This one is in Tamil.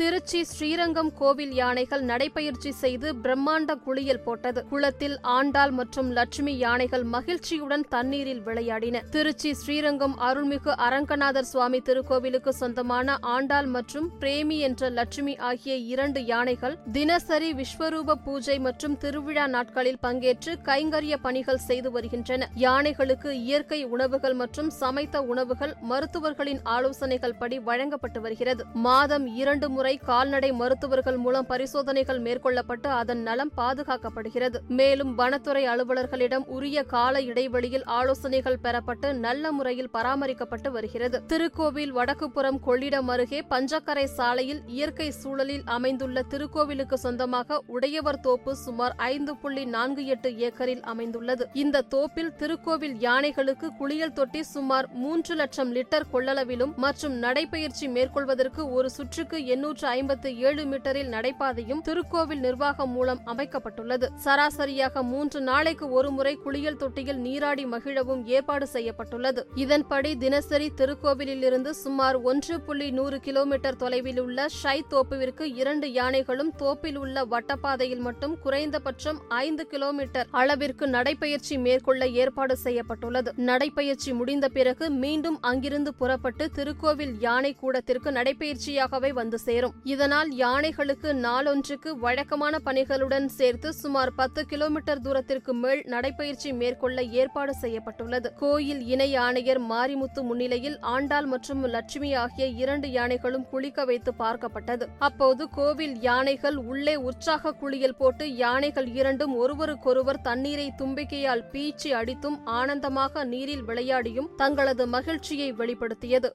திருச்சி ஸ்ரீரங்கம் கோவில் யானைகள் நடைபயிற்சி செய்து பிரம்மாண்ட குளியல் போட்டது. குளத்தில் ஆண்டாள் மற்றும் லட்சுமி யானைகள் மகிழ்ச்சியுடன் தண்ணீரில் விளையாடின. திருச்சி ஸ்ரீரங்கம் அருள்மிகு அரங்கநாதர் சுவாமி திருக்கோவிலுக்கு சொந்தமான ஆண்டாள் மற்றும் பிரேமி என்ற லட்சுமி ஆகிய இரண்டு யானைகள் தினசரி விஸ்வரூப பூஜை மற்றும் திருவிழா நாட்களில் பங்கேற்று கைங்கரிய பணிகள் செய்து வருகின்றன. யானைகளுக்கு இயற்கை உணவுகள் மற்றும் சமைத்த உணவுகள் மருத்துவர்களின் ஆலோசனைகள் படி வழங்கப்பட்டு வருகிறது. மாதம் இரண்டு முறை கால்நடை மருத்துவர்கள் மூலம் பரிசோதனைகள் மேற்கொள்ளப்பட்டு அதன் நலம் பாதுகாக்கப்படுகிறது. மேலும் வனத்துறை அலுவலர்களிடம் உரிய கால இடைவெளியில் ஆலோசனைகள் பெறப்பட்டு நல்ல முறையில் பராமரிக்கப்பட்டு வருகிறது. திருக்கோவில் வடக்குப்புறம் கொள்ளிடம் அருகே பஞ்சக்கரை சாலையில் இயற்கை சூழலில் அமைந்துள்ள திருக்கோவிலுக்கு சொந்தமாக உடையவர் தோப்பு சுமார் ஐந்து புள்ளி நான்கு எட்டு ஏக்கரில் அமைந்துள்ளது. இந்த தோப்பில் திருக்கோவில் யானைகளுக்கு குளியல் தொட்டி சுமார் மூன்று லட்சம் லிட்டர் கொள்ளளவிலும் மற்றும் நடைபயிற்சி மேற்கொள்வதற்கு ஒரு சுற்றுக்கு எண்ணூறு இருநூற்று ஐம்பத்து ஏழு மீட்டரில் நடைபாதையும் திருக்கோவில் நிர்வாகம் மூலம் அமைக்கப்பட்டுள்ளது. சராசரியாக மூன்று நாளைக்கு ஒருமுறை குளியல் தொட்டியில் நீராடி மகிழவும் ஏற்பாடு செய்யப்பட்டுள்ளது. இதன்படி தினசரி திருக்கோவிலிலிருந்து சுமார் ஒன்று புள்ளி நூறு கிலோமீட்டர் தொலைவில் உள்ள ஷை தோப்புவிற்கு இரண்டு யானைகளும் தோப்பில் உள்ள வட்டப்பாதையில் மட்டும் குறைந்தபட்சம் ஐந்து கிலோமீட்டர் அளவிற்கு நடைபயிற்சி மேற்கொள்ள ஏற்பாடு செய்யப்பட்டுள்ளது. நடைபயிற்சி முடிந்த பிறகு மீண்டும் அங்கிருந்து புறப்பட்டு திருக்கோவில் யானை கூடத்திற்கு நடைபயிற்சியாகவே வந்து சேரும். சேரும் இதனால் யானைகளுக்கு நாளொன்றுக்கு வழக்கமான பணிகளுடன் சேர்த்து சுமார் பத்து கிலோமீட்டர் தூரத்திற்கு மேல் நடைபயிற்சி மேற்கொள்ள ஏற்பாடு செய்யப்பட்டுள்ளது. கோயில் இணை ஆணையர் மாரிமுத்து முன்னிலையில் ஆண்டாள் மற்றும் லட்சுமி ஆகிய இரண்டு யானைகளும் குளிக்க வைத்து பார்க்கப்பட்டது. அப்போது கோவில் யானைகள் உள்ளே உற்சாக குளியல் போட்டு யானைகள் இரண்டும் ஒருவருக்கொருவர் தண்ணீரை தும்பிக்கையால் பீச்சி அடித்தும் ஆனந்தமாக நீரில் விளையாடியும் தங்களது மகிழ்ச்சியை வெளிப்படுத்தியது.